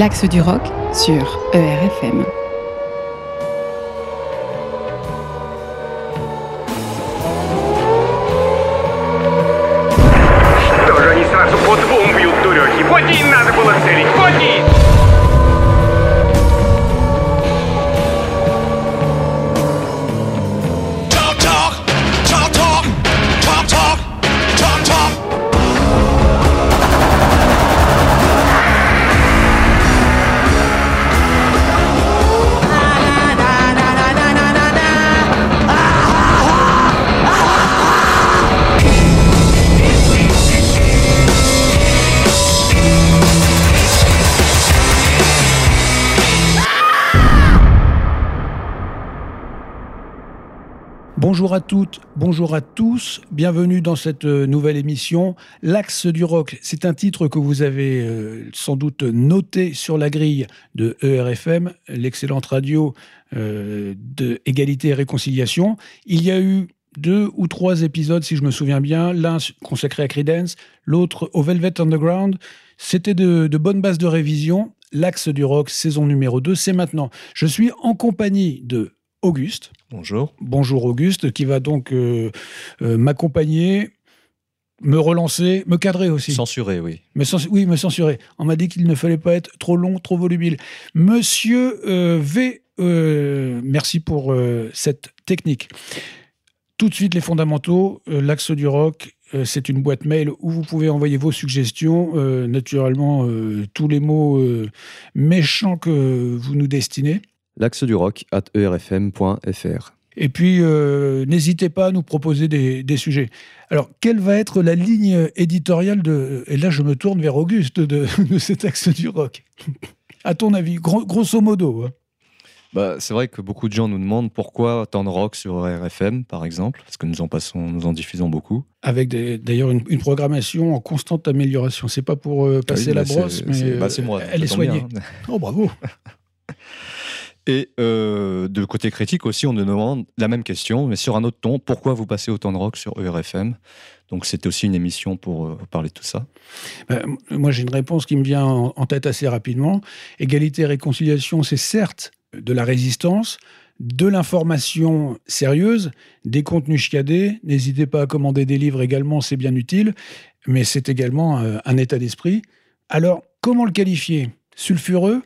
L'axe du rock sur ERFM. Bonjour à toutes, bonjour à tous, bienvenue dans cette euh, nouvelle émission. L'axe du rock, c'est un titre que vous avez euh, sans doute noté sur la grille de ERFM, l'excellente radio euh, de égalité et réconciliation. Il y a eu deux ou trois épisodes, si je me souviens bien, l'un consacré à Creedence, l'autre au Velvet Underground. C'était de, de bonnes bases de révision. L'axe du rock, saison numéro 2, c'est maintenant. Je suis en compagnie de Auguste. Bonjour. Bonjour Auguste, qui va donc euh, euh, m'accompagner, me relancer, me cadrer aussi. Censuré, oui. Me cens- oui, me censurer. On m'a dit qu'il ne fallait pas être trop long, trop volubile. Monsieur euh, V, merci pour cette technique. Tout de suite, les fondamentaux. L'axe du rock, c'est une boîte mail où vous pouvez envoyer vos suggestions. Euh, naturellement, euh, tous les mots euh, méchants que vous nous destinez. L'axe du rock at erfm.fr. Et puis, euh, n'hésitez pas à nous proposer des, des sujets. Alors, quelle va être la ligne éditoriale de... Et là, je me tourne vers Auguste de, de cet axe du rock. À ton avis, gros- grosso modo. hein. Bah, c'est vrai que beaucoup de gens nous demandent pourquoi tant de rock sur RFM, par exemple, parce que nous en passons, nous en diffusons beaucoup. Avec des- d'ailleurs une, une programmation en constante amélioration. C'est pas pour euh, passer Ah oui, la brosse, c'est- mais c'est- bah, euh, c'est moi. elle est soignée. bien, hein. Oh, bravo. Et euh, de côté critique aussi, on nous demande la même question, mais sur un autre ton. Pourquoi vous passez autant de rock sur ERFM Donc c'était aussi une émission pour euh, parler de tout ça. Ben, moi, j'ai une réponse qui me vient en, en tête assez rapidement. Égalité et réconciliation, c'est certes de la résistance, de l'information sérieuse, des contenus chiadés. N'hésitez pas à commander des livres également, c'est bien utile. Mais c'est également euh, un état d'esprit. Alors, comment le qualifier? Sulfureux?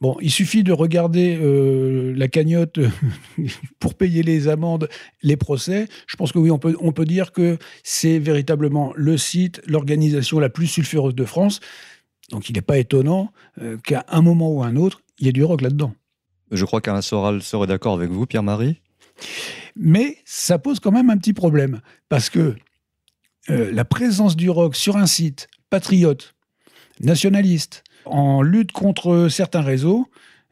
Bon, il suffit de regarder euh, la cagnotte pour payer les amendes, les procès. Je pense que oui, on peut, on peut dire que c'est véritablement le site, l'organisation la plus sulfureuse de France. Donc il n'est pas étonnant euh, qu'à un moment ou à un autre, il y ait du rock là-dedans. Je crois qu'Alain Soral serait d'accord avec vous, Pierre-Marie. Mais ça pose quand même un petit problème, parce que euh, la présence du rock sur un site patriote, nationaliste, en lutte contre certains réseaux,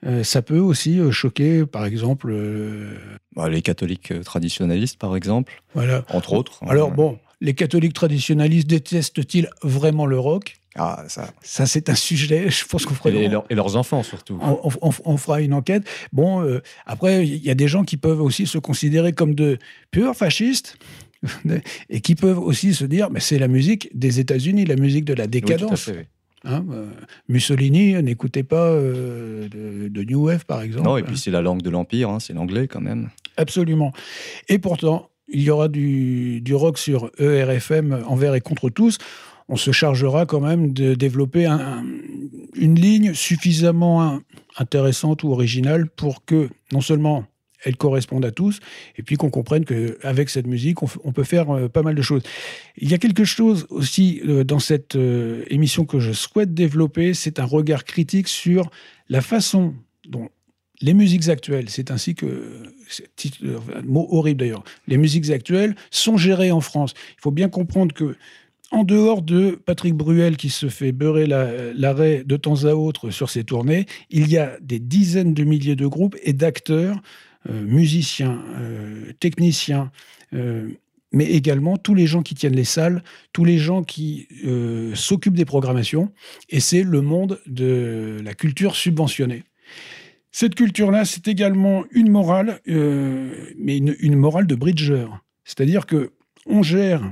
euh, ça peut aussi euh, choquer, par exemple, euh, Bah, les catholiques traditionnalistes, par exemple, voilà. entre autres. Alors Euh, bon, les catholiques traditionnalistes détestent-ils vraiment le rock? Ah, ça. Ça, c'est un sujet, je pense qu'on ferait... Et, leur- et leurs enfants, surtout. on, on- on- on fera une enquête. Bon, euh, après, il y a des gens qui peuvent aussi se considérer comme de purs fascistes et qui peuvent aussi se dire, mais c'est la musique des États-Unis, la musique de la Oui, tout à décadence. fait, oui. Hein, euh, Mussolini, n'écoutez pas euh, de, de New Wave, par exemple. Non, et puis c'est la langue de l'Empire, hein, c'est l'anglais quand même. Absolument. Et pourtant, il y aura du, du rock sur ERFM envers et contre tous. On se chargera quand même de développer un- un- une ligne suffisamment hein, intéressante ou originale pour que non seulement elle corresponde à tous, et puis qu'on comprenne qu'avec cette musique, on, peut faire euh, pas mal de choses. Il y a quelque chose aussi euh, dans cette euh, émission que je souhaite développer, c'est un regard critique sur la façon dont les musiques actuelles, c'est ainsi que, titre- enfin, mot horrible d'ailleurs, les musiques actuelles sont gérées en France. Il faut bien comprendre que, en dehors de Patrick Bruel qui se fait beurrer la- l'arrêt de temps à autre sur ses tournées, il y a des dizaines de milliers de groupes et d'acteurs, musiciens, euh, techniciens, euh, mais également tous les gens qui tiennent les salles, tous les gens qui euh, s'occupent des programmations, et c'est le monde de la culture subventionnée. Cette culture-là, c'est également une morale, euh, mais une, une morale de bridger. C'est-à-dire que on gère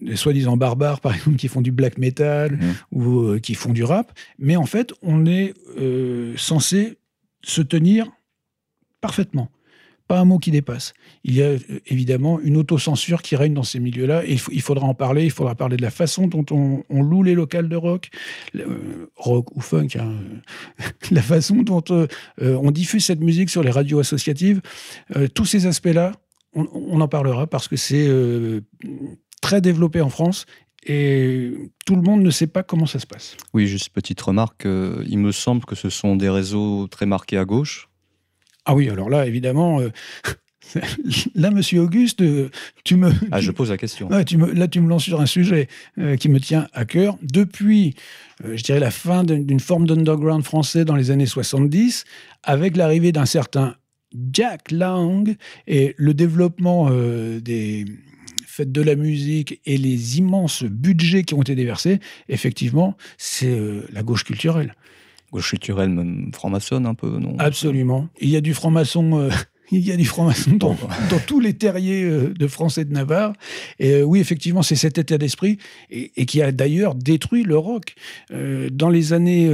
des soi-disant barbares, par exemple, qui font du black metal Mhm. ou euh, qui font du rap. Mais en fait, on est euh, censé se tenir parfaitement. Pas un mot qui dépasse. Il y a euh, évidemment une autocensure qui règne dans ces milieux-là et il, faudra en parler. Il faudra parler de la façon dont on, loue les locales de rock, euh, rock ou funk, hein, la façon dont euh, on diffuse cette musique sur les radios associatives. Tous ces aspects-là, on, on en parlera parce que c'est très développé en France et tout le monde ne sait pas comment ça se passe. Oui, juste petite remarque. il me semble que ce sont des réseaux très marqués à gauche. Ah oui, alors là, évidemment, euh, là, monsieur Auguste, euh, tu me, Ah, je pose la question. Ouais, tu me, là, tu me lances sur un sujet euh, qui me tient à cœur. Depuis, euh, je dirais, la fin d'une forme d'underground français dans les années 70, avec l'arrivée d'un certain Jack Lang et le développement euh, des fêtes de la musique et les immenses budgets qui ont été déversés, effectivement, c'est la gauche culturelle. Gauche culturelle, même franc-maçonne un peu, non? Absolument. Il y a du franc-maçon. euh, il y a du franc-maçon dans, dans tous les terriers euh, de France et de Navarre. Et euh, oui, effectivement, c'est cet état d'esprit et, et qui a d'ailleurs détruit le rock. Euh, dans les années,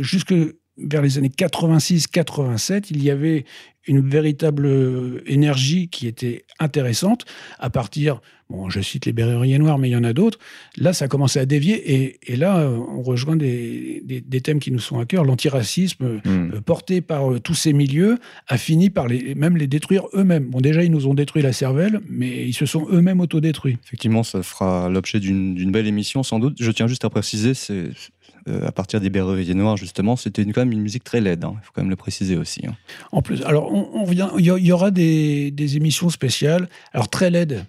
jusque vers les années 86-87, il y avait une véritable énergie qui était intéressante à partir, bon, je cite les Berruriers Noirs, mais il y en a d'autres. Là, ça a commencé à dévier et, et là, on rejoint des, des- des thèmes qui nous sont à cœur. L'antiracisme, Hmm. euh, porté par euh, tous ces milieux, a fini par les, même les détruire eux-mêmes. Bon, déjà, ils nous ont détruit la cervelle, mais ils se sont eux-mêmes autodétruits. Effectivement, ça fera l'objet d'une belle émission sans doute. Je tiens juste à préciser, c'est euh, à partir des Berruriers Noirs justement, c'était quand même une musique très laide. hein. Il faut quand même le préciser aussi. hein. En plus, alors, on, on vient, il y, aura des, des émissions spéciales, alors très laides.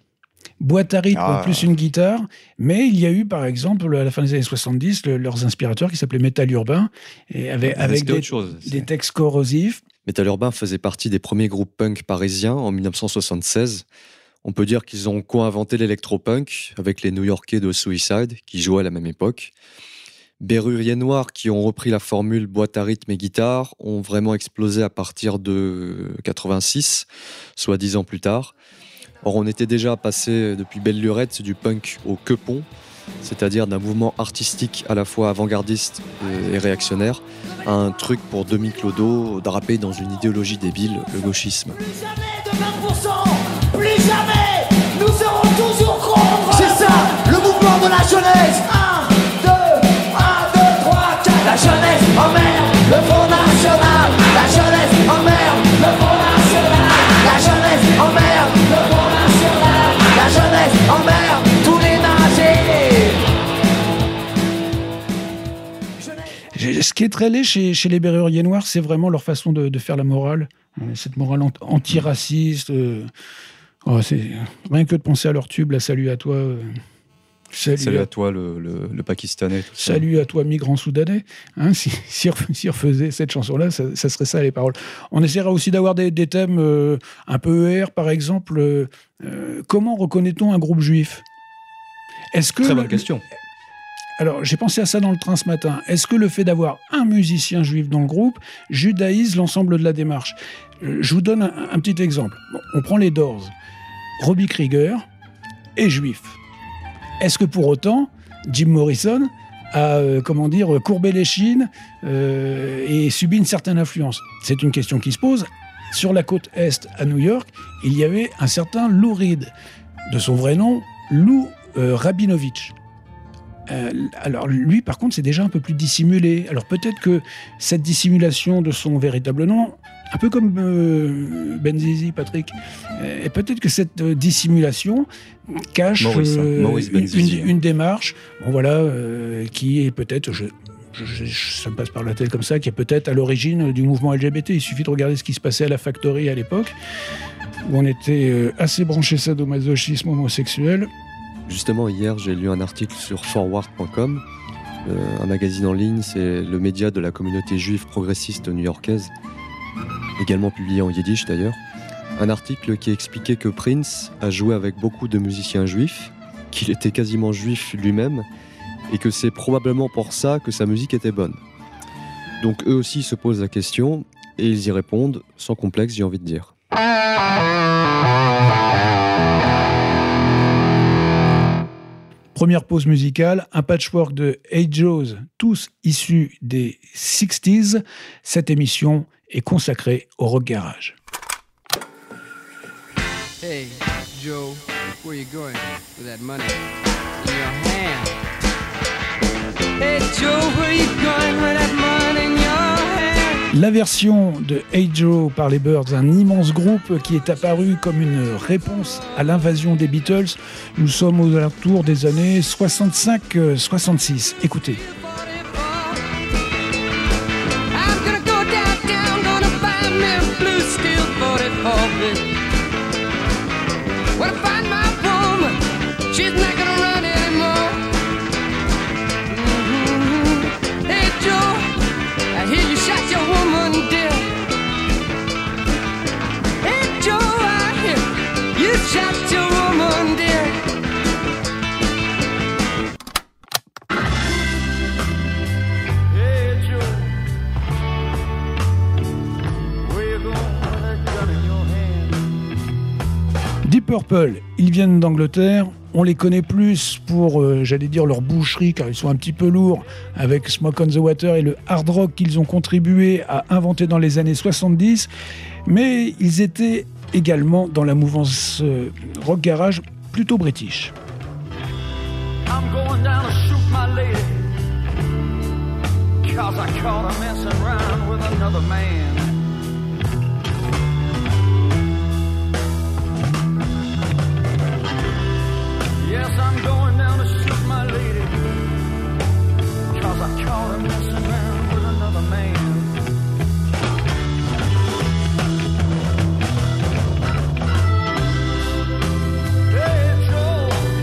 Boîte à rythme Ah. plus une guitare, mais il y a eu par exemple à la fin des années 70 le- leurs inspirateurs qui s'appelaient Metal Urbain et avec, avec C'était des, chose. des textes corrosifs. Metal Urbain faisait partie des premiers groupes punk parisiens en 1976. On peut dire qu'ils ont co-inventé l'électropunk avec les New-Yorkais de Suicide qui jouaient à la même époque. Berruriers Noirs qui ont repris la formule boîte à rythme et guitare ont vraiment explosé à partir de 86, soit dix ans plus tard. Or, on était déjà passé depuis belle lurette du punk au quepon, c'est-à-dire d'un mouvement artistique à la fois avant-gardiste et- réactionnaire, à un truc pour demi-clodo drapé dans une idéologie débile, le gauchisme. Plus jamais de 20%, plus jamais nous serons toujours contre C'est ça, le mouvement de la jeunesse 1, 2, 1, 2, 3, 4 La jeunesse emmerde le Front Ce qui est très laid chez, chez les Berruriers Noirs, c'est vraiment leur façon de, de faire la morale, cette morale ant- antiraciste. euh, oh, rien que de penser à leur tube, là, salut à toi. euh, salut, Salut à, toi, le, le- le Pakistanais. Tout ça. salut à toi, migrant soudanais. Hein, si, si, ref- si refaisait cette chanson-là, ça, ça serait ça les paroles. On essaiera aussi d'avoir des, des thèmes euh, un peu ER, par exemple. euh, comment reconnaît-on un groupe juif? Est-ce que Très le- bonne question. Alors, j'ai pensé à ça dans le train ce matin. Est-ce que le fait d'avoir un musicien juif dans le groupe judaïse l'ensemble de la démarche Euh, Je vous donne un, petit exemple. On prend les Doors. Robbie Krieger est juif. Est-ce que pour autant, Jim Morrison a, euh, comment dire, courbé les chines euh, et subi une certaine influence? C'est une question qui se pose. Sur la côte Est, à New York, il y avait un certain Lou Reed, de son vrai nom, Lou euh, Rabinovich. Euh, alors lui, par contre, c'est déjà un peu plus dissimulé. Alors peut-être que cette dissimulation de son véritable nom, un peu comme euh, Benzizi, Patrick, euh, et peut-être que cette euh, dissimulation cache Maurice, hein, euh, Maurice une, démarche, bon voilà, qui est peut-être, je, je- je- ça me passe par la tête comme ça, qui est peut-être à l'origine du mouvement LGBT. Il suffit de regarder ce qui se passait à la Factory à l'époque, où on était assez branché sadomasochisme homosexuel. Justement, hier, j'ai lu un article sur forward.com, euh, un magazine en ligne, c'est le média de la communauté juive progressiste new-yorkaise, également publié en yiddish d'ailleurs. Un article qui expliquait que Prince a joué avec beaucoup de musiciens juifs, qu'il était quasiment juif lui-même, et que c'est probablement pour ça que sa musique était bonne. Donc eux aussi se posent la question, et ils y répondent, sans complexe j'ai envie de dire. Première pause musicale, un patchwork de Hey Joe's, tous issus des 60s. Cette émission est consacrée au rock garage. Hey, Joe, where you going with that money in your hand? Hey, Joe, where you going with that money? La version de Joe par les Birds, un immense groupe qui est apparu comme une réponse à l'invasion des Beatles. Nous sommes aux alentours des années 65-66. Écoutez. Ils viennent d'Angleterre. On les connaît plus pour, euh, j'allais dire, leur boucherie, car ils sont un petit peu lourds, avec Smoke on the Water et le hard rock qu'ils ont contribué à inventer dans les années 70. Mais ils étaient également dans la mouvance euh, rock garage plutôt british.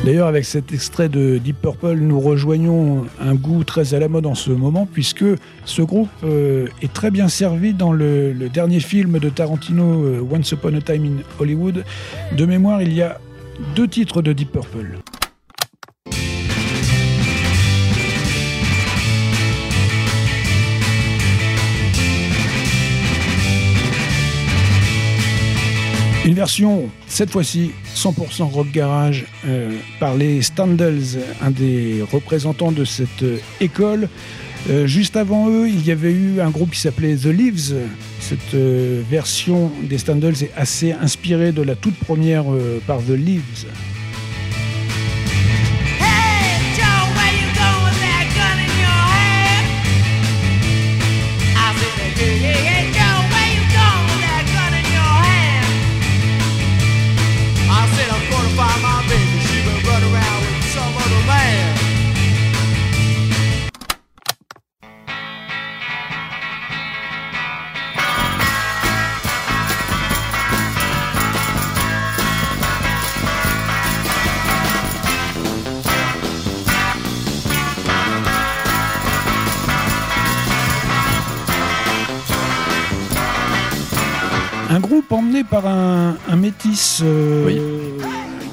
D'ailleurs, avec cet extrait de Deep Purple, nous rejoignons un goût très à la mode en ce moment, puisque ce groupe euh, est très bien servi dans le, le dernier film de Tarantino, euh, Once Upon a Time in Hollywood. De mémoire, il y a deux titres de Deep Purple. Une version, cette fois-ci, 100% rock garage euh, par les Standells, un des représentants de cette école. Euh, juste avant eux, il y avait eu un groupe qui s'appelait The Leaves. Cette euh, version des Standells est assez inspirée de la toute première euh, par The Leaves. Euh, Oui.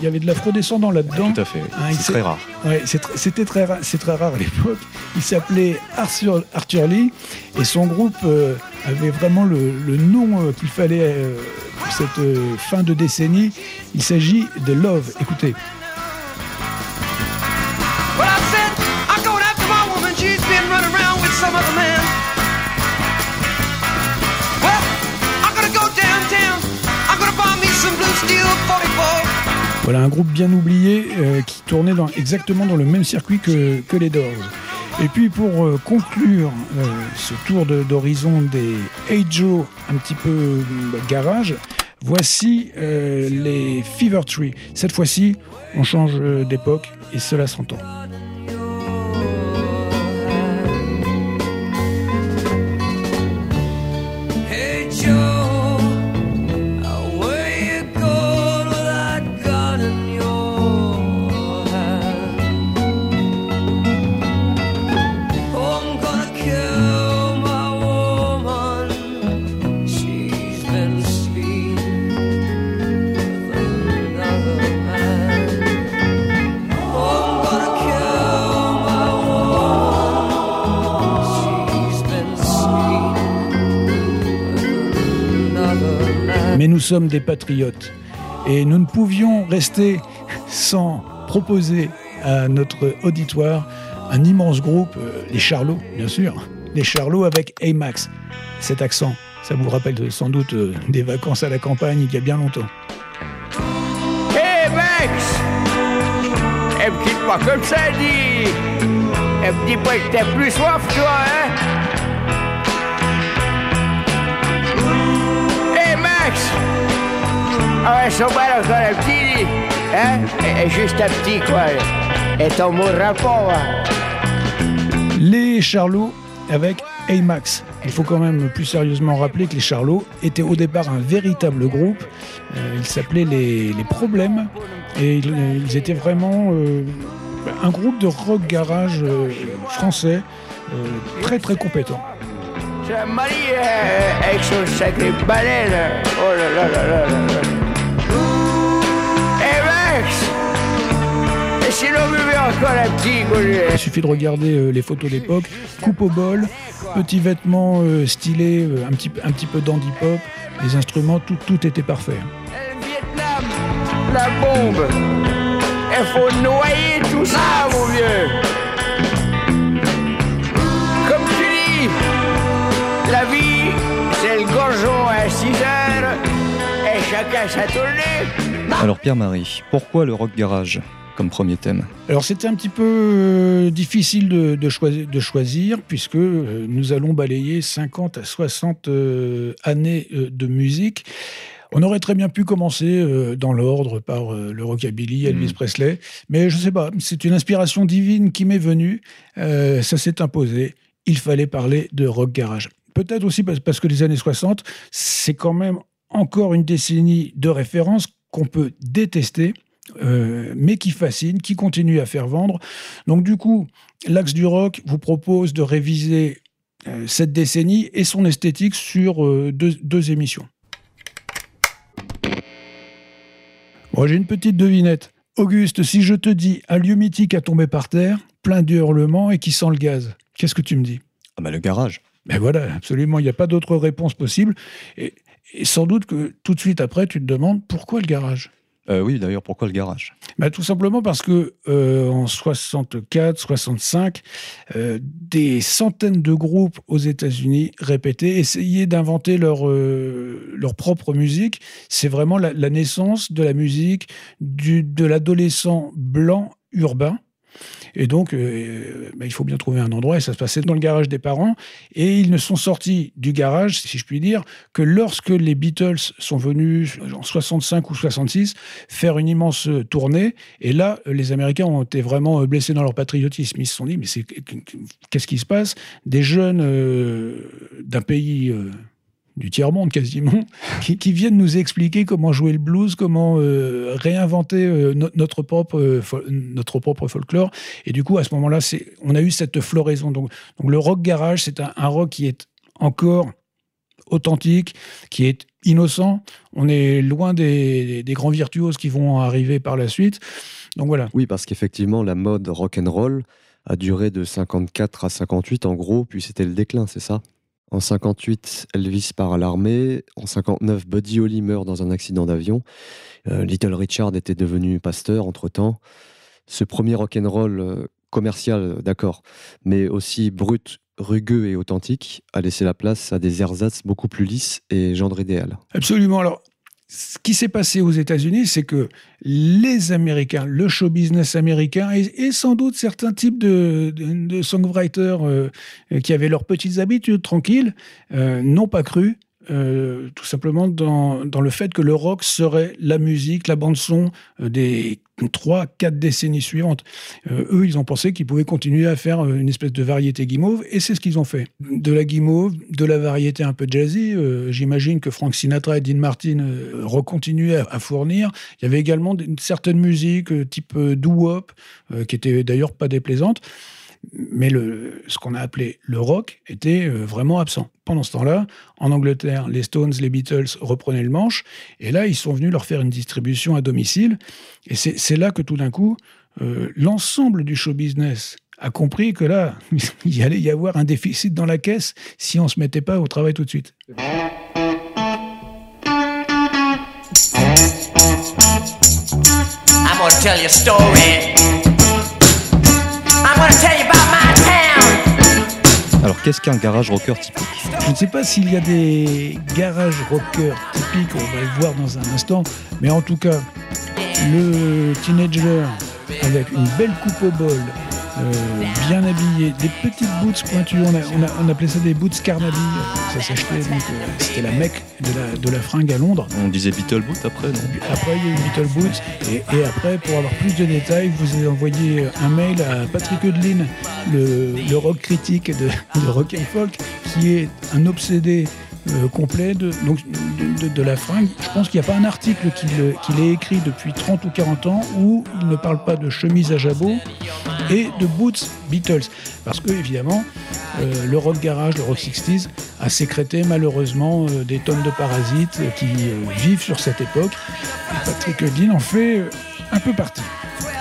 Il y avait de l'afro-descendant là-dedans. Tout à fait. Ah, c'est très rare. Ouais, c'est tr- c'était très rare, c'est très rare à l'époque. Il s'appelait Arthur, Arthur Lee et son groupe euh, avait vraiment le, le nom euh, qu'il fallait euh, pour cette euh, fin de décennie. Il s'agit de Love. Écoutez. Well, I said, I'm going after my woman. She's been running around with some other man. Voilà un groupe bien oublié euh, qui tournait exactement dans le même circuit que, que les Doors. Et puis pour euh, conclure euh, ce tour d'horizon des Hey un petit peu garage, voici les Fever Tree. Cette fois-ci, on change d'époque et cela s'entend. Sommes des patriotes et nous ne pouvions rester sans proposer à notre auditoire un immense groupe, euh, les Charlots, bien sûr. Les Charlots avec Amax. Cet accent, ça vous rappelle sans doute euh, des vacances à la campagne il y a bien longtemps. Hé Max Elle me pas comme ça, dis Elle me dit pas que t'as plus soif, toi, hein? Ah ouais, son mal encore un petit, dis. Hein? Et- et Juste un petit, quoi. Et ton mourra pas, hein Les Charlots avec Amax. Il faut quand même plus sérieusement rappeler que les Charlots étaient au départ un véritable groupe. Euh, ils s'appelaient les, les Problèmes et ils, euh, ils étaient vraiment euh, un groupe de rock garage euh, français très très compétent. C'est un mari avec son sacré balai, là. Oh là là là là là Il suffit de regarder euh, les photos d'époque, coupe au bol, petits vêtements euh, stylés, euh, un, petit, un petit peu dandy pop, les instruments, tout, tout était parfait. Le Vietnam, la bombe. Il faut noyer tout ça, mon vieux. Comme tu dis, la vie, c'est le gorgeon à 6 heures et chacun sa tournée. Alors Pierre-Marie, pourquoi le rock garage? Comme premier thème Alors c'était un petit peu euh, difficile de, de choisir, de choisir, puisque euh, nous allons balayer 50 à 60 euh, années de musique. On aurait très bien pu commencer euh, dans l'ordre par euh, le rockabilly, Elvis Mhm. Presley, mais je sais pas, c'est une inspiration divine qui m'est venue, euh, ça s'est imposé, il fallait parler de rock garage. Peut-être aussi parce, parce que les années 60, c'est quand même encore une décennie de référence qu'on peut détester, euh, mais qui fascine, qui continue à faire vendre. Donc du coup, l'Axe du Rock vous propose de réviser euh, cette décennie et son esthétique sur euh, deux, deux émissions. Bon, j'ai une petite devinette. Auguste, si je te dis un lieu mythique à tomber par terre, plein de hurlements et qui sent le gaz, qu'est-ce que tu me dis? Ah bah le garage. Ben voilà, absolument, il n'y a pas d'autre réponse possible. Et, et sans doute que tout de suite après, tu te demandes pourquoi le garage? Euh, oui, d'ailleurs, pourquoi le garage? Bah, tout simplement parce que euh, en 64, 65, euh, des centaines de groupes aux États-Unis répétaient, essayaient d'inventer leur, euh, leur propre musique. C'est vraiment la, la naissance de la musique du, de l'adolescent blanc urbain. Et donc, euh, bah, il faut bien trouver un endroit, et ça se passait dans le garage des parents. Et ils ne sont sortis du garage, si je puis dire, que lorsque les Beatles sont venus en 65 ou 66 faire une immense tournée. Et là, les Américains ont été vraiment euh, blessés dans leur patriotisme. Ils se sont dit, mais qu'est-ce qui se passe? Des jeunes euh, d'un pays du tiers-monde quasiment, qui, viennent nous expliquer comment jouer le blues, comment euh, réinventer euh, no- notre, propre, euh, notre propre folklore. Et du coup, à ce moment-là, on a eu cette floraison. Donc, le rock garage, c'est un, un rock qui est encore authentique, qui est innocent. On est loin des, des grands virtuoses qui vont arriver par la suite. Donc voilà. Oui, parce qu'effectivement, la mode rock and roll a duré de 54 à 58 en gros, puis c'était le déclin, c'est ça? En 58, Elvis part à l'armée. En 59, Buddy Holly meurt dans un accident d'avion. Euh, Little Richard était devenu pasteur entre-temps. Ce premier rock and roll euh, commercial, d'accord, mais aussi brut, rugueux et authentique, a laissé la place à des ersatz beaucoup plus lisses et gendre idéal. Absolument. Alors, ce qui s'est passé aux États-Unis, c'est que les Américains, le show business américain, et, sans doute certains types de songwriters euh, qui avaient leurs petites habitudes tranquilles, euh, n'ont pas cru. Euh, tout simplement dans, dans le fait que le rock serait la musique, la bande-son euh, des trois, quatre décennies suivantes. Euh, eux, ils ont pensé qu'ils pouvaient continuer à faire une espèce de variété guimauve, et c'est ce qu'ils ont fait. De la guimauve, de la variété un peu jazzy, j'imagine que Frank Sinatra et Dean Martin recontinuaient à, à fournir. Il y avait également une certaine musique type doo-wop, qui était d'ailleurs pas déplaisante, mais le, ce qu'on a appelé le rock était euh, vraiment absent. Pendant ce temps-là, en Angleterre, les Stones, les Beatles reprenaient le manche, et là, ils sont venus leur faire une distribution à domicile, et c'est là que tout d'un coup, euh, l'ensemble du show business a compris que là, il allait y avoir un déficit dans la caisse si on ne se mettait pas au travail tout de suite. I'm gonna tell you a story Qu'est-ce qu'un garage rocker typique Je ne sais pas s'il y a des garages rockers typiques, on va le voir dans un instant, mais en tout cas, le teenager avec une belle coupe au bol, euh, bien habillé, des petites boots pointues, on, a- on a- on appelait ça des boots Carnaby, ça s'achetait, donc euh, c'était la mecque de la, de la fringue à Londres. On disait Beetle Boot après, non? Après, il y a eu Little Boots. Et, et après, pour avoir plus de détails, vous avez envoyé un mail à Patrick Eudelin, le, le rock critique de, de Rock and Folk, qui est un obsédé euh, complet de, de, la fringue. Je pense qu'il n'y a pas un article qu'il qu'il ait écrit depuis 30 ou 40 ans où il ne parle pas de chemise à jabot et de boots Beatles. Parce que, évidemment, euh, le rock garage, le rock 60s, a sécrété malheureusement euh, des tonnes de parasites qui vivent sur cette époque. Et Patrick Dean en fait un peu partie.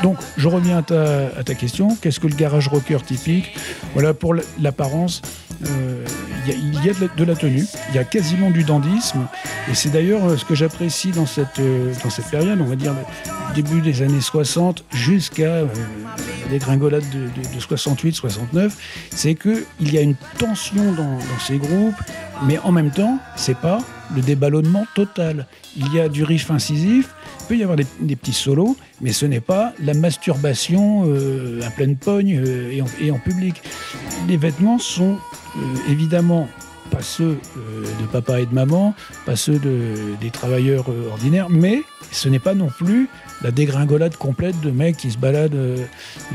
Donc, je reviens à ta, à ta question. Qu'est-ce que le garage rocker typique? Voilà, pour l'apparence, il y a, il y a de, la, tenue, il y a quasiment du dandysme. Et c'est d'ailleurs euh, ce que j'apprécie dans cette, euh, dans cette période, on va dire début des années 60 jusqu'à euh, la dégringolade de, de, de 68-69, c'est qu'il y a une tension dans, ces groupes, mais en même temps, c'est pas le déballonnement total. Il y a du riff incisif, peut y avoir des, petits solos, mais ce n'est pas la masturbation euh, à pleine pogne euh, et, en, public. Les vêtements sont euh, évidemment pas ceux de papa et de maman, pas ceux de, des travailleurs ordinaires, mais ce n'est pas non plus la dégringolade complète de mecs qui se baladent euh,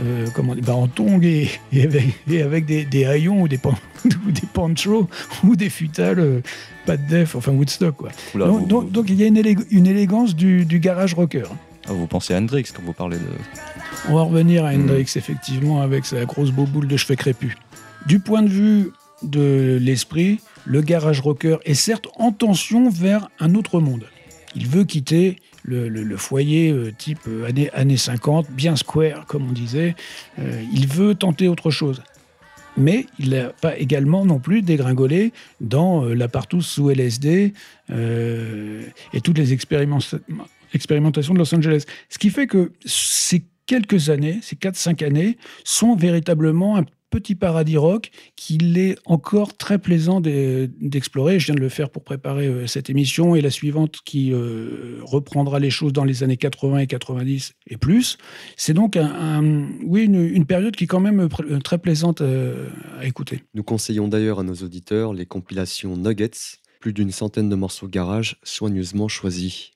euh, comment, bah, en tongs et, et avec, et avec des, des haillons ou des, pan- ou des panchos ou des futales, euh, pas de def, enfin Woodstock. Quoi. Oula, donc, vous, donc- donc il y a une, élég- une élégance du, du garage rocker. ah, vous pensez à Hendrix quand vous parlez de. On va revenir à Hendrix, effectivement, avec sa grosse boule de cheveux crépus. Du point de vue de l'esprit, le garage rocker est certes en tension vers un autre monde. Il veut quitter le, foyer euh, type euh, années, années 50, bien square, comme on disait. Euh, il veut tenter autre chose. Mais il n'a pas également non plus dégringolé dans euh, la partout sous LSD et toutes les expérimenta- expérimentations de Los Angeles. Ce qui fait que ces quelques années, ces 4-5 années, sont véritablement un petit paradis rock qu'il est encore très plaisant d'e- d'explorer. Je viens de le faire pour préparer euh, cette émission et la suivante qui euh, reprendra les choses dans les années 80 et 90 et plus. C'est donc oui, une, période qui est quand même pr- très plaisante euh, à écouter. Nous conseillons d'ailleurs à nos auditeurs les compilations Nuggets, plus d'une centaine de morceaux garage soigneusement choisis.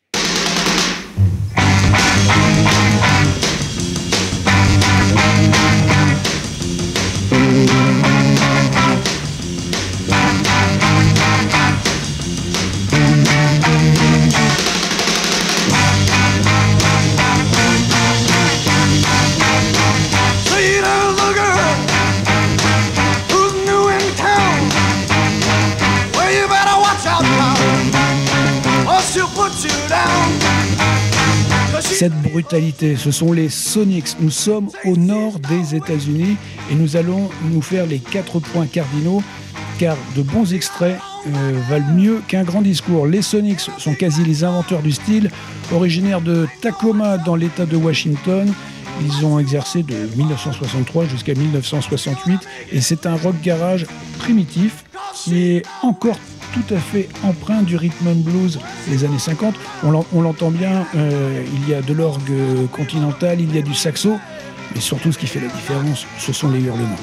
Cette brutalité, ce sont les Sonics. Nous sommes au nord des États-Unis et nous allons nous faire les quatre points cardinaux car de bons extraits euh, valent mieux qu'un grand discours. Les Sonics sont quasi les inventeurs du style, originaires de Tacoma dans l'État de Washington. Ils ont exercé de 1963 jusqu'à 1968 et c'est un rock garage primitif qui est encore tout à fait empreint du rhythm and blues des années 50. On l'en- on l'entend bien, euh, il y a de l'orgue continental, il y a du saxo, mais surtout ce qui fait la différence, ce sont les hurlements.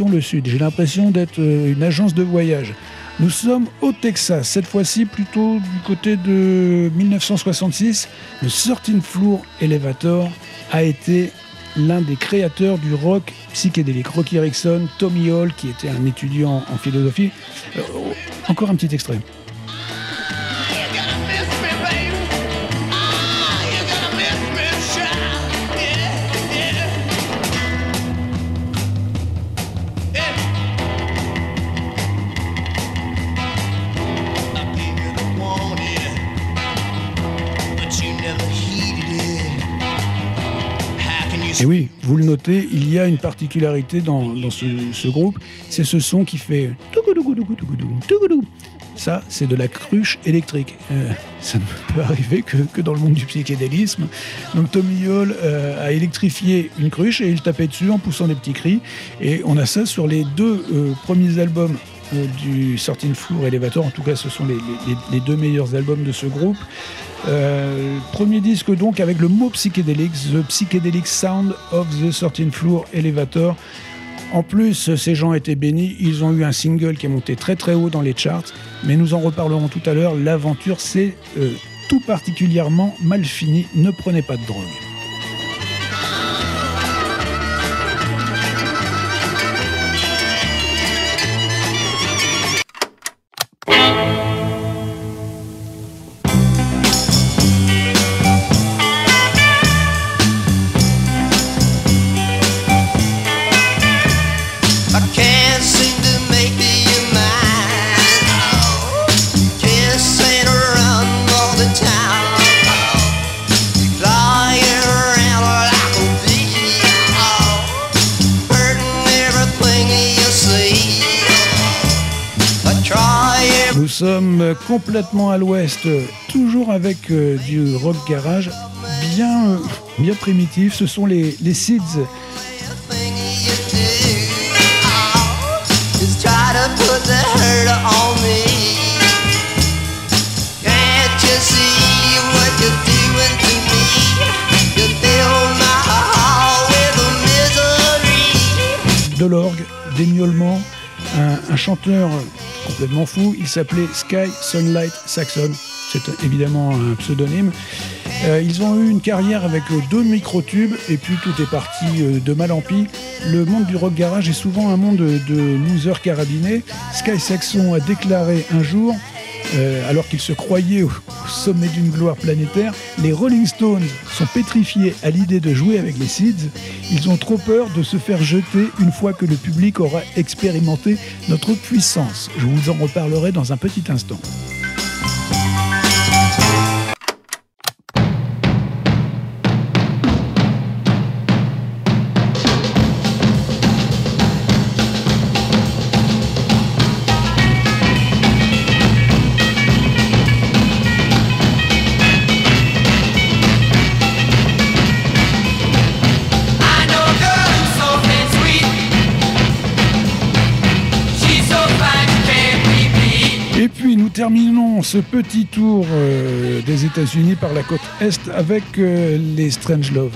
Le sud, j'ai l'impression d'être euh, une agence de voyage. Nous sommes au Texas, cette fois-ci plutôt du côté de 1966. Le 13 Floor Elevator a été l'un des créateurs du rock psychédélique. Rocky Erickson, Tommy Hall, qui était un étudiant en philosophie. Euh, encore un petit extrait. Et oui, vous le notez, il y a une particularité dans, ce, groupe, c'est ce son qui fait. Ça, c'est de la cruche électrique. Euh, ça ne peut arriver que, que dans le monde du psychédélisme. Donc Tommy Hall euh, a électrifié une cruche et il tapait dessus en poussant des petits cris. Et on a ça sur les deux euh, premiers albums euh, du Sorting Floor Elevator. En tout cas, ce sont les, deux meilleurs albums de ce groupe. Euh, premier disque donc avec le mot psychédélique, The Psychedelic Sound of the 13 Floor Elevator. En plus, ces gens étaient bénis, ils ont eu un single qui est monté très très haut dans les charts, mais nous en reparlerons tout à l'heure. L'aventure, c'est euh, tout particulièrement mal fini. Ne prenez pas de drogue. Complètement à l'ouest, toujours avec euh, du rock garage bien, bien primitif. Ce sont les, les Seeds. de l'orgue, des miaulements, un chanteur Il s'appelait Sky Sunlight Saxon. C'est évidemment un pseudonyme. Euh, ils ont eu une carrière avec euh, deux microtubes et puis tout est parti euh, de mal en pis. Le monde du rock garage est souvent un monde de, de losers carabinés. Sky Saxon a déclaré un jour euh, alors qu'il se croyait au, au sommet d'une gloire planétaire, les Rolling Stones sont pétrifiés à l'idée de jouer avec les Seeds. Ils ont trop peur de se faire jeter une fois que le public aura expérimenté notre puissance. Je vous en reparlerai dans un petit instant. Ce petit tour euh, des États-Unis par la côte Est avec euh, les Strange Love.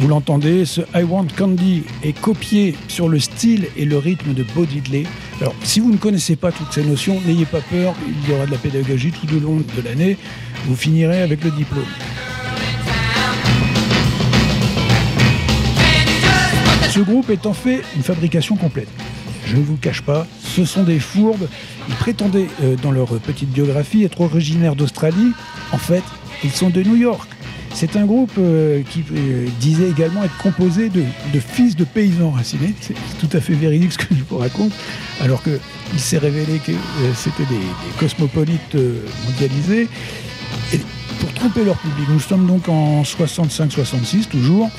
Vous l'entendez, ce I Want Candy est copié sur le style et le rythme de Bo Diddley. Alors, si vous ne connaissez pas toutes ces notions, n'ayez pas peur, il y aura de la pédagogie tout au long de l'année. Vous finirez avec le diplôme. Ce groupe en fait une fabrication complète. Je ne vous cache pas, ce sont des fourbes. Ils prétendaient, euh, dans leur petite biographie, être originaires d'Australie. En fait, ils sont de New York. C'est un groupe euh, qui euh, disait également être composé de, fils de paysans racinés. C'est tout à fait véridique ce que je vous raconte. Alors qu'il s'est révélé que c'était des, des cosmopolites mondialisés. Et pour tromper leur public, nous sommes donc en 65-66 toujours,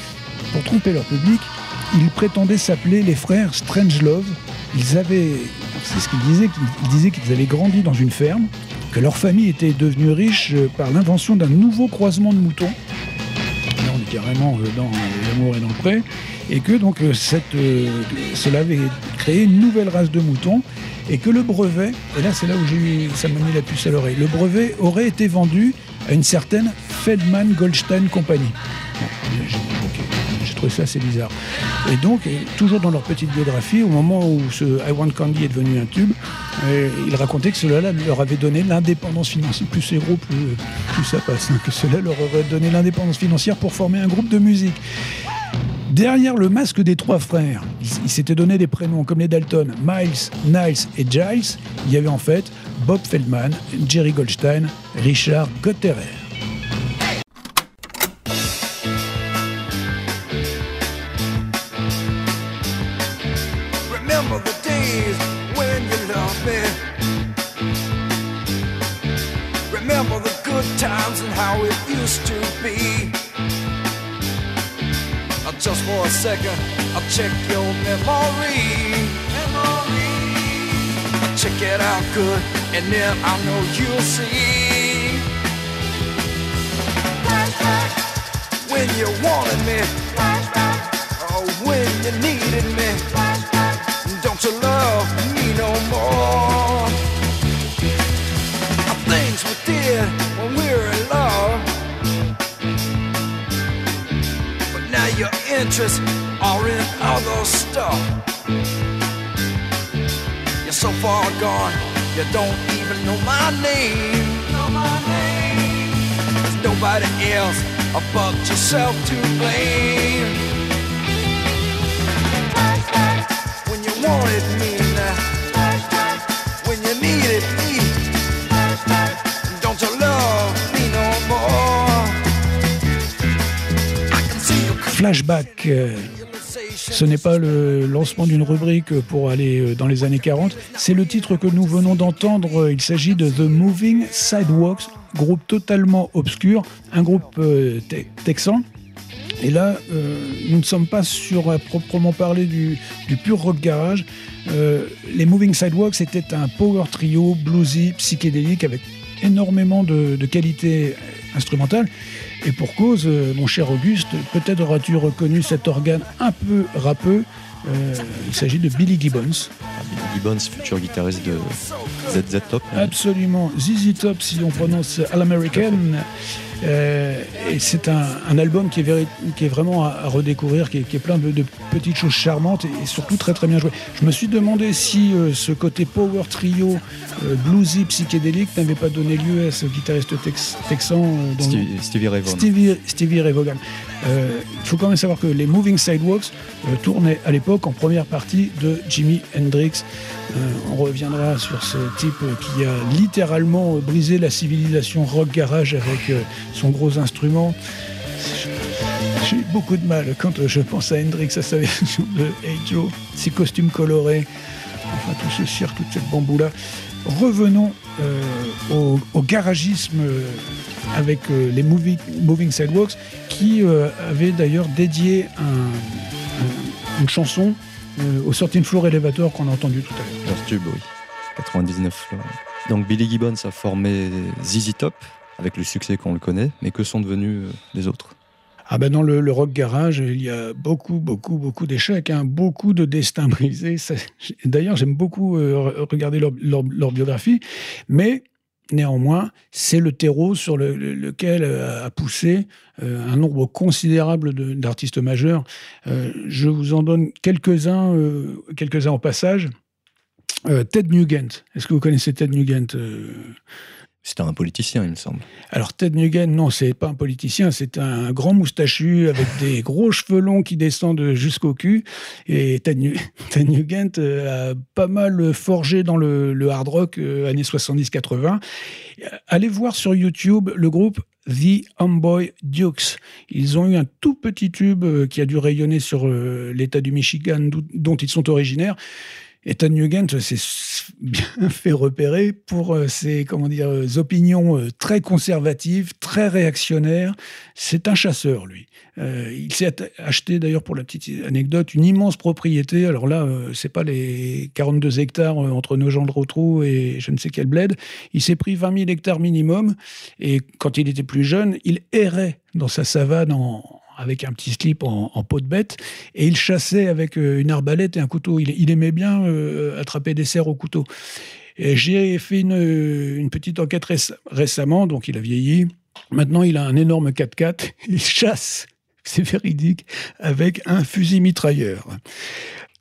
pour tromper leur public, ils prétendaient s'appeler les frères Strangelove. Ils avaient, c'est ce qu'ils disaient, ils disaient qu'ils avaient grandi dans une ferme, que leur famille était devenue riche euh, par l'invention d'un nouveau croisement de moutons. Là, on est carrément euh, dans euh, l'amour et dans le pré. Et que donc cette, cela avait créé une nouvelle race de moutons. Et que le brevet, et là c'est là où ça m'a mis la puce à l'oreille, le brevet aurait été vendu à une certaine Feldman Goldstein Company. Bon, ça bizarre. Et donc, toujours dans leur petite biographie, au moment où ce I Want Candy est devenu un tube, euh, ils racontaient que cela leur avait donné l'indépendance financière. Plus c'est gros, plus, ça passe. hein, que cela leur aurait donné l'indépendance financière pour former un groupe de musique. Derrière le masque des trois frères, ils s'étaient donné des prénoms comme les Dalton, Miles, Niles et Giles. Il y avait en fait Bob Feldman, Jerry Goldstein, Richard Gotterer. Times and how it used to be. Just for a second, I'll check your memory. Memory. Check it out good, and then I know you'll see. Flashback. When you wanted me, oh, when you needed me, don't you love me no more? Interests are in other stuff. You're so far gone, you don't even know my name. Know my name. There's nobody else but yourself to blame. When you wanted me Flashback. Ce n'est pas le lancement d'une rubrique pour aller euh, dans les années 40, c'est le titre que nous venons d'entendre. Il s'agit de The Moving Sidewalks, groupe totalement obscur, un groupe euh, te- texan. Et là, euh, nous ne sommes pas sur à proprement parler du, pur rock garage. Les Moving Sidewalks c'était un power trio bluesy, psychédélique, avec énormément de, de qualité instrumentale. Et pour cause, euh, mon cher Auguste, peut-être auras-tu reconnu cet organe un peu rappeux. Euh, il s'agit de Billy Gibbons. Billy Gibbons, futur guitariste de ZZ Top. Absolument, ZZ Top si on prononce à l'américaine. Euh, et c'est un, un album qui est, véri- qui est vraiment à, à redécouvrir, qui est, qui est plein de, de petites choses charmantes et, et surtout très très bien joué. Je me suis demandé si euh, ce côté power trio, euh, bluesy, psychédélique n'avait pas donné lieu à ce guitariste tex- texan dont- Stevie, Stevie Ray Vaughan. Stevie, Stevie Ray Vaughan. Il faut quand même savoir que les Moving Sidewalks tournaient à l'époque en première partie de Jimi Hendrix. On reviendra sur ce type qui a littéralement brisé la civilisation rock garage avec son gros instrument. J'ai beaucoup de mal quand je pense à Hendrix, à sa version de Joe, ses costumes colorés, enfin tout ce cirque, toute cette bamboula. Revenons euh, au, garagisme euh, avec euh, les moving, Sidewalks qui avaient d'ailleurs dédié un- un- une chanson au Sorting Floor Elevator qu'on a entendu tout à l'heure. Leur oui. 99. là. Donc Billy Gibbons a formé ZZ Top, avec le succès qu'on le connaît, mais que sont devenus euh, les autres? Ah ben dans le, rock garage, il y a beaucoup, beaucoup, beaucoup d'échecs, hein, beaucoup de destins brisés. D'ailleurs, j'aime beaucoup euh, re- regarder leur, leur- biographie, mais néanmoins, c'est le terreau sur le- le- lequel euh, a poussé un nombre considérable d'artistes majeurs. Je vous en donne quelques-uns, quelques-uns au passage. Ted Nugent. Est-ce que vous connaissez Ted Nugent C'était un politicien, il me semble. alors Ted Nugent, non, c'est pas un politicien, c'est un grand moustachu avec des gros cheveux longs qui descendent jusqu'au cul. Et Ted, Nu- Ted Nugent euh, a pas mal forgé dans le, le hard rock euh, années 70-80. Allez voir sur YouTube le groupe The Homeboy Dukes. Ils ont eu un tout petit tube euh, qui a dû rayonner sur euh, l'État du Michigan dont ils sont originaires. Et Ted Nugent s'est bien fait repérer pour euh, ses comment dire, euh, opinions euh, très conservatives, très réactionnaires. C'est un chasseur, lui. Il s'est acheté, d'ailleurs, pour la petite anecdote, une immense propriété. Alors là, euh, c'est pas les 42 hectares entre Nogent-le-Rotrou et je ne sais quel bled. Il s'est pris 20 000 hectares minimum. Et quand il était plus jeune, il errait dans sa savane en- avec un petit slip en, en peau de bête, et il chassait avec euh, une arbalète et un couteau. Il, il aimait bien euh, attraper des cerfs au couteau. Et J'ai fait une, une petite enquête réc- récemment, donc il a vieilli. Maintenant, il a un énorme 4x4. Il chasse, c'est véridique, avec un fusil mitrailleur.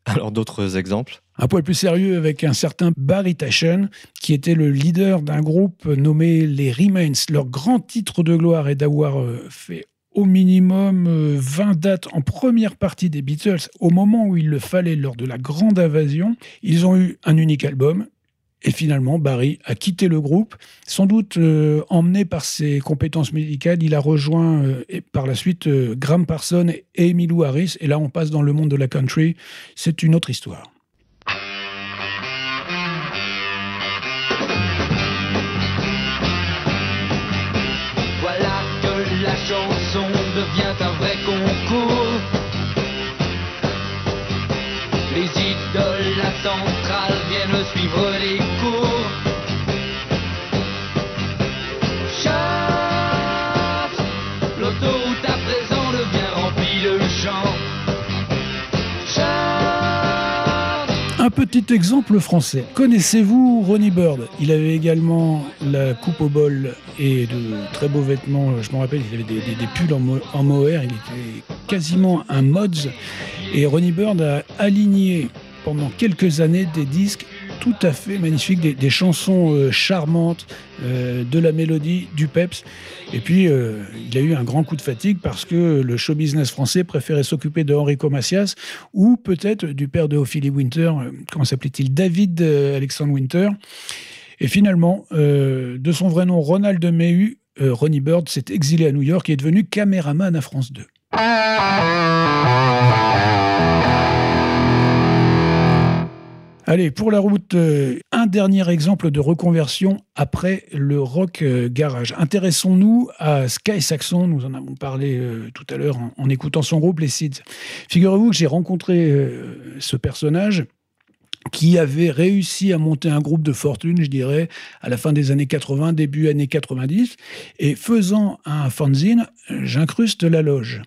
Alors d'autres exemples? Un poil plus sérieux avec un certain Barry Taschen, qui était le leader d'un groupe nommé les Remains. Leur grand titre de gloire est d'avoir euh, fait au minimum euh, 20 dates en première partie des Beatles au moment où il le fallait lors de la grande invasion. Ils ont eu un unique album. Et finalement, Barry a quitté le groupe. Sans doute euh, emmené par ses compétences médicales, il a rejoint euh, et par la suite euh, Graham Parsons et Emmylou Harris. Et là, on passe dans le monde de la country. C'est une autre histoire. Un petit exemple français. Connaissez-vous Ronnie Bird? Il avait également la coupe au bol et de très beaux vêtements. Je me rappelle, il avait des, pulls en, en mohair. Il était quasiment un mods. Et Ronnie Bird a aligné pendant quelques années des disques tout à fait magnifiques, des, chansons euh, charmantes, euh, de la mélodie, du peps. Et puis, euh, il a eu un grand coup de fatigue parce que le show business français préférait s'occuper de Enrico Macias ou peut-être du père de Ophélie Winter, euh, comment s'appelait-il David Alexandre Winter. Et finalement, de son vrai nom, Ronald Mehu, Ronnie Bird s'est exilé à New York et est devenu caméraman à France 2. Allez, pour la route, euh, un dernier exemple de reconversion après le rock euh, garage. Intéressons-nous à Sky Saxon, nous en avons parlé euh, tout à l'heure en, en écoutant son groupe, les Seeds. Figurez-vous que j'ai rencontré ce personnage qui avait réussi à monter un groupe de fortune, je dirais, à la fin des années 80, début années 90, et faisant un fanzine, j'incruste la loge.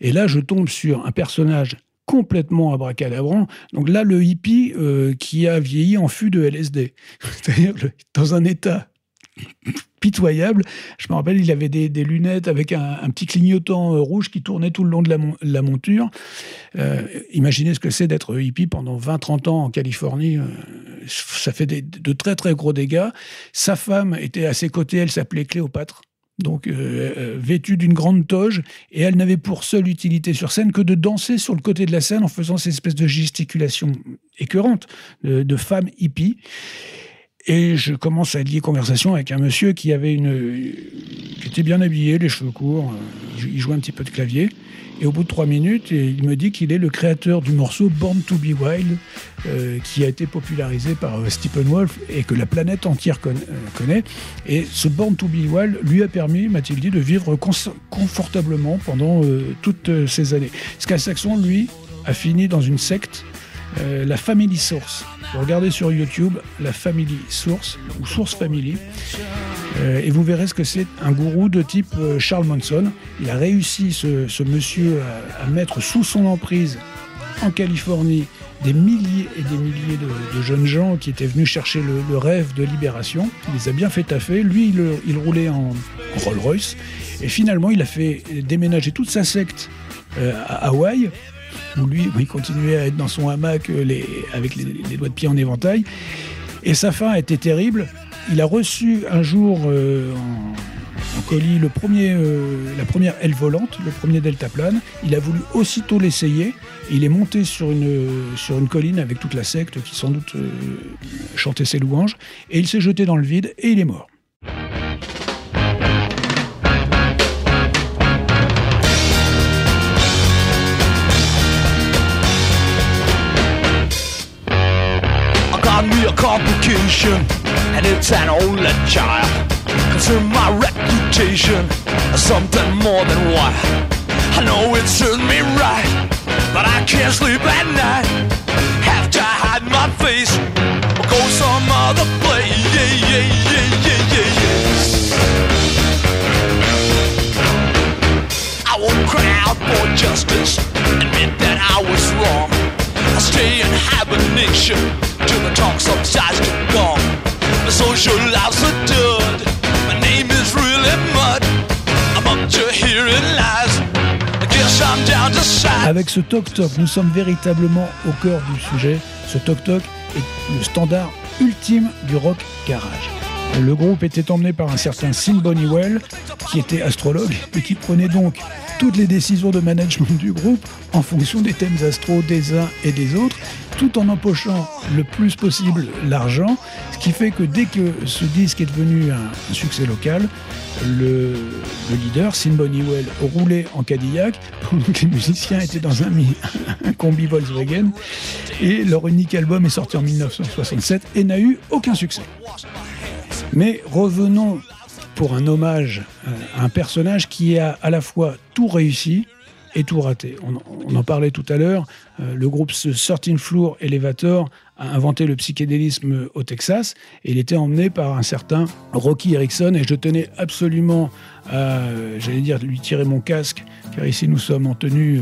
Et là, je tombe sur un personnage complètement abracadabrant. Donc là, le hippie euh, qui a vieilli en fût de LSD. C'est-à-dire dans un état pitoyable. Je me rappelle, il avait des, lunettes avec un, petit clignotant euh, rouge qui tournait tout le long de la, mon- la monture. Euh, imaginez ce que c'est d'être hippie pendant 20-30 ans en Californie. ça fait de très très gros dégâts. Sa femme était à ses côtés, elle s'appelait Cléopâtre. Donc euh, euh, vêtue d'une grande toge, et elle n'avait pour seule utilité sur scène que de danser sur le côté de la scène en faisant ces espèces de gesticulations écœurantes de, de femme hippie. Et je commence à lier conversation avec un monsieur qui avait une, qui était bien habillé, les cheveux courts, euh, il jouait un petit peu de clavier. Et au bout de trois minutes, il me dit qu'il est le créateur du morceau Born to Be Wild, euh, qui a été popularisé par euh, Stephen Wolf et que la planète entière euh, connaît. Et ce Born to Be Wild lui a permis, m'a-t-il dit, de vivre confortablement pendant toutes ces années. Sky Saxon, lui, a fini dans une secte, euh, la Family Source. Vous regardez sur YouTube la Family Source ou Source Family. Euh, et vous verrez ce que c'est un gourou de type euh, Charles Manson. Il a réussi, ce, monsieur, à, mettre sous son emprise en Californie des milliers et des milliers de, jeunes gens qui étaient venus chercher le, rêve de libération. Il les a bien fait taffer. Lui, il, roulait en, en Rolls-Royce. Et finalement, il a fait déménager toute sa secte à Hawaï, lui, il continuait à être dans son hamac euh, avec les, doigts de pied en éventail. Et sa fin a été terrible. Il a reçu un jour euh, en, colis euh, la première aile volante, le premier deltaplane. Il a voulu aussitôt l'essayer. Il est monté sur une, colline avec toute la secte qui sans doute chantait ses louanges. Et il s'est jeté dans le vide et il est mort. I got me a complication, and it's an only child. Concern my reputation, as something more than what I know it serves me right, but I can't sleep at night. Have to hide my face, or go some other place. Yeah, yeah, yeah, yeah, yeah, yeah. I won't cry out for justice, admit that I was wrong. I stay in hibernation Avec ce toc-toc, nous sommes véritablement au cœur du sujet. Ce toc-toc est le standard ultime du rock garage. Le groupe était emmené par un certain Sim Bonniwell, qui était astrologue et qui prenait donc toutes les décisions de management du groupe en fonction des thèmes astro des uns et des autres, tout en empochant le plus possible l'argent, ce qui fait que dès que ce disque est devenu un, succès local, le, le leader, Sim Bonniwell, roulait en Cadillac, les musiciens étaient dans un, un combi Volkswagen, et leur unique album est sorti en 1967 et n'a eu aucun succès. Mais revenons pour un hommage euh, à un personnage qui a à la fois tout réussi et tout raté. On, en parlait tout à l'heure. euh, le groupe 13 Floor Elevator a inventé le psychédélisme au Texas et il était emmené par un certain Rocky Erickson et je tenais absolument à, euh, j'allais dire, lui tirer mon casque car ici nous sommes en tenue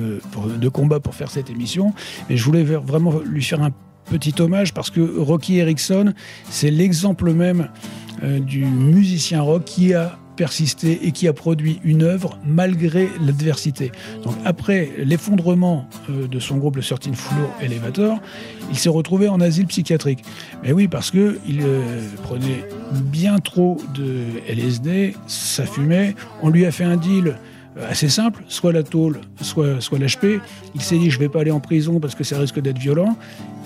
de combat pour faire cette émission. Mais je voulais vraiment lui faire un petit hommage parce que Rocky Erickson, c'est l'exemple même du musicien rock qui a persisté et qui a produit une œuvre malgré l'adversité. Donc après l'effondrement euh, de son groupe le 13 Floor Elevator, il s'est retrouvé en asile psychiatrique. Mais oui, parce que il euh, prenait bien trop de LSD, ça fumait. On lui a fait un deal euh, assez simple, soit la tôle, soit, soit l'HP. Il s'est dit, je vais pas aller en prison parce que ça risque d'être violent.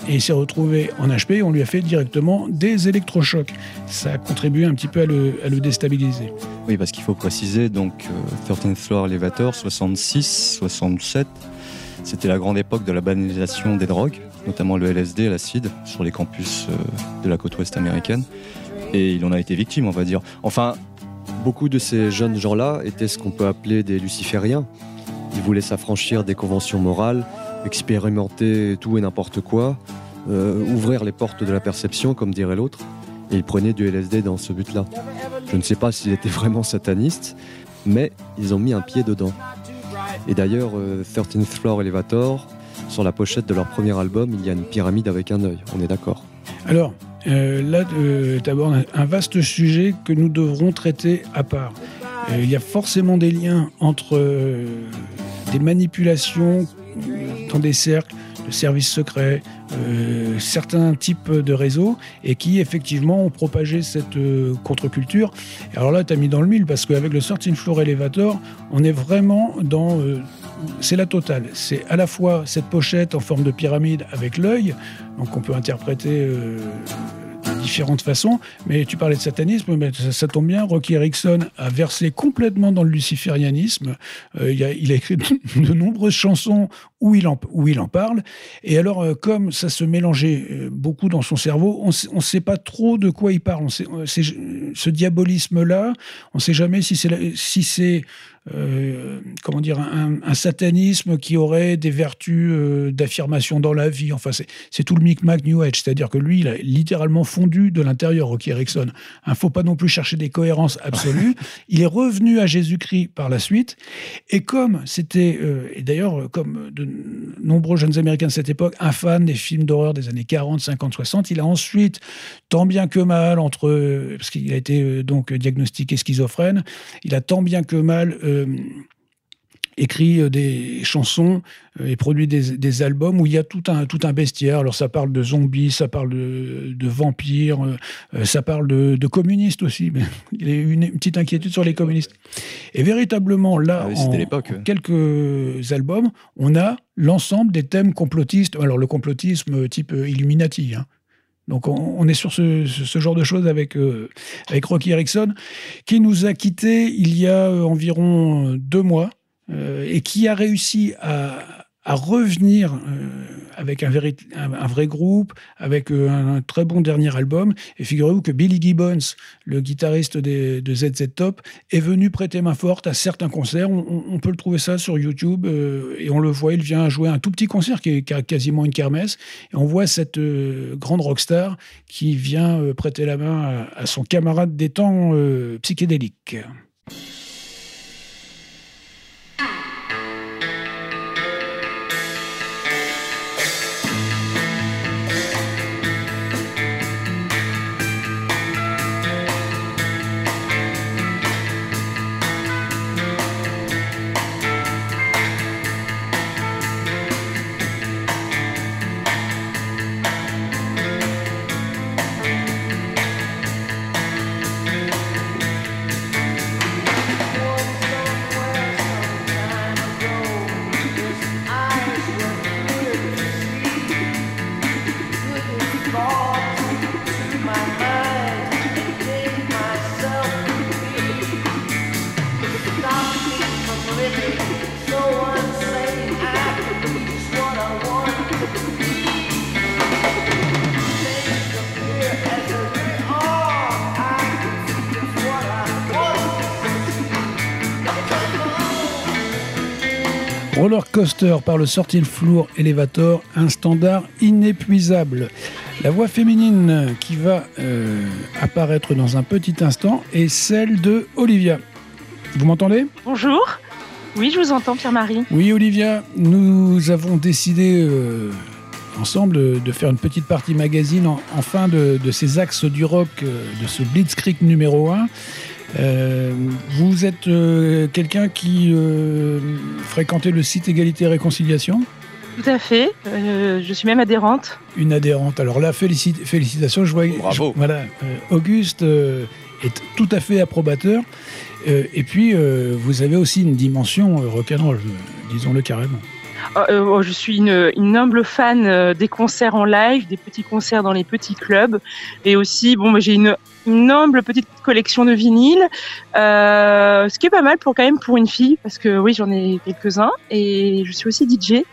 Et il s'est retrouvé en HP, on lui a fait directement des électrochocs. Ça a contribué un petit peu à le, déstabiliser. Oui, parce qu'il faut préciser, donc euh, 13th Floor Elevator, 66, 67, c'était la grande époque de la banalisation des drogues, notamment le LSD, l'acide, sur les campus euh, de la côte ouest américaine. Et il en a été victime, on va dire. Enfin, Beaucoup de ces jeunes gens-là étaient ce qu'on peut appeler des lucifériens. Ils voulaient s'affranchir des conventions morales, expérimenter tout et n'importe quoi, euh, ouvrir les portes de la perception, comme dirait l'autre. Et ils prenaient du LSD dans ce but-là. Je ne sais pas s'ils étaient vraiment satanistes, mais ils ont mis un pied dedans. Et d'ailleurs, euh, 13th Floor Elevator, sur la pochette de leur premier album, il y a une pyramide avec un œil, on est d'accord. Alors, euh, là, tu abordes un, vaste sujet que nous devrons traiter à part. Euh, il y a forcément des liens entre euh, des manipulations euh, dans des cercles de services secrets, euh, certains types de réseaux, et qui effectivement ont propagé cette euh, contre-culture. Alors là, tu as mis dans le mille, parce qu'avec le 13 Floor Elevator, on est vraiment dans... euh, c'est la totale. C'est à la fois cette pochette en forme de pyramide avec l'œil, donc on peut interpréter différentes façons. Mais tu parlais de satanisme, mais ça, tombe bien. Rocky Erickson a versé complètement dans le luciférianisme. Euh, il, a, il a écrit de nombreuses chansons où il en, où il en parle. Et alors, euh, comme ça se mélangeait euh, beaucoup dans son cerveau, on ne sait pas trop de quoi il parle. On sait, euh, ce diabolisme-là, on ne sait jamais si c'est la- si c'est euh, comment dire un, un satanisme qui aurait des vertus d'affirmation dans la vie. Enfin, c'est tout le micmac New Age, c'est-à-dire que lui, il a littéralement fondu de l'intérieur, Rocky Erickson. Il ne faut pas non plus chercher des cohérences absolues. il est revenu à Jésus-Christ par la suite, et comme c'était, et d'ailleurs, comme de nombreux jeunes Américains de cette époque, un fan des films d'horreur des années 40, 50, 60, il a ensuite, tant bien que mal, entre, parce qu'il a été euh, donc diagnostiqué schizophrène, il a tant bien que mal euh, écrit euh, des chansons euh, et produit des, des albums où il y a tout un, tout un bestiaire. Alors ça parle de zombies, ça parle de, de vampires, euh, ça parle de, de communistes aussi. Il y a eu une, une petite inquiétude sur les communistes. Et véritablement, là, Ah oui, en, en quelques albums, on a l'ensemble des thèmes complotistes. Alors le complotisme type Illuminati. hein. Donc on, on est sur ce, ce- genre de choses avec, euh, avec Rocky Erickson, qui nous a quittés il y a environ deux mois euh, et qui a réussi à, revenir euh, avec un, vrai groupe, avec euh, un, très bon dernier album. Et figurez-vous que Billy Gibbons, le guitariste de ZZ Top, est venu prêter main forte à certains concerts. On, peut le trouver ça sur YouTube et on le voit, il vient jouer un tout petit concert qui est a quasiment une kermesse. Et on voit cette grande rockstar qui vient prêter la main à, son camarade des temps psychédéliques. Coaster par le Sortil Floor Elevator, un standard inépuisable. La voix féminine qui va euh, apparaître dans un petit instant est celle de Olivia. Vous m'entendez? Bonjour. Oui, je vous entends, Pierre-Marie. Oui, Olivia, nous avons décidé euh, ensemble de faire une petite partie magazine en, en fin de, de ces axes du rock euh, de ce Blitzkrieg numéro 1. Euh, vous êtes euh, quelqu'un qui euh, fréquentait le site Égalité et Réconciliation? Tout à fait. Euh, je suis même adhérente. Une adhérente. Alors là, félici- félicitations. Je vois, Bravo. je- voilà, euh, Auguste euh, est tout à fait approbateur. Euh, et puis, euh, vous avez aussi une dimension euh, rock'n'roll, disons-le carrément. Euh, euh, je suis une, une humble fan euh, des concerts en live, des petits concerts dans les petits clubs, et aussi, bon, bah, j'ai une, une humble petite collection de vinyles, euh, ce qui est pas mal pour quand même pour une fille, parce que oui, j'en ai quelques-uns, et je suis aussi DJ.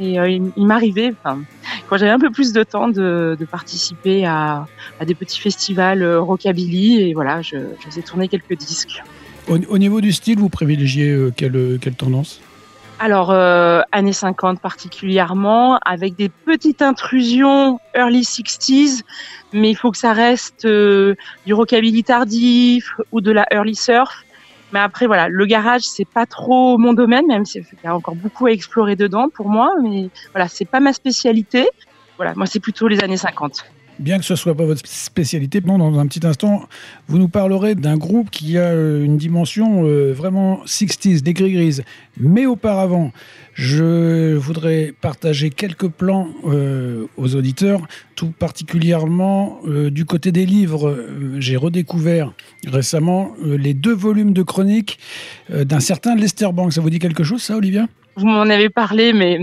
Et il, m'arrivait, quand j'avais un peu plus de temps, de, participer à, des petits festivals rockabilly, et voilà, je, je faisais tourner quelques disques. Au, au niveau du style, vous privilégiez quelle tendance? Alors, euh, années 50 particulièrement, avec des petites intrusions early 60s, mais il faut que ça reste euh, du rockabilly tardif ou de la early surf. Mais après, voilà, le garage, c'est pas trop mon domaine, même s'il y a encore beaucoup à explorer dedans pour moi, mais voilà, c'est pas ma spécialité. Voilà, moi, c'est plutôt les années 50. Bien que ce soit pas votre spécialité, bon, dans un petit instant, vous nous parlerez d'un groupe qui a euh, une dimension euh, vraiment 60s, des gris-grises. Mais auparavant, je voudrais partager quelques plans euh, aux auditeurs, tout particulièrement du côté des livres. J'ai redécouvert récemment les deux volumes de chroniques d'un certain Lester Banks. Ça vous dit quelque chose, ça, Olivia? Vous m'en avez parlé, mais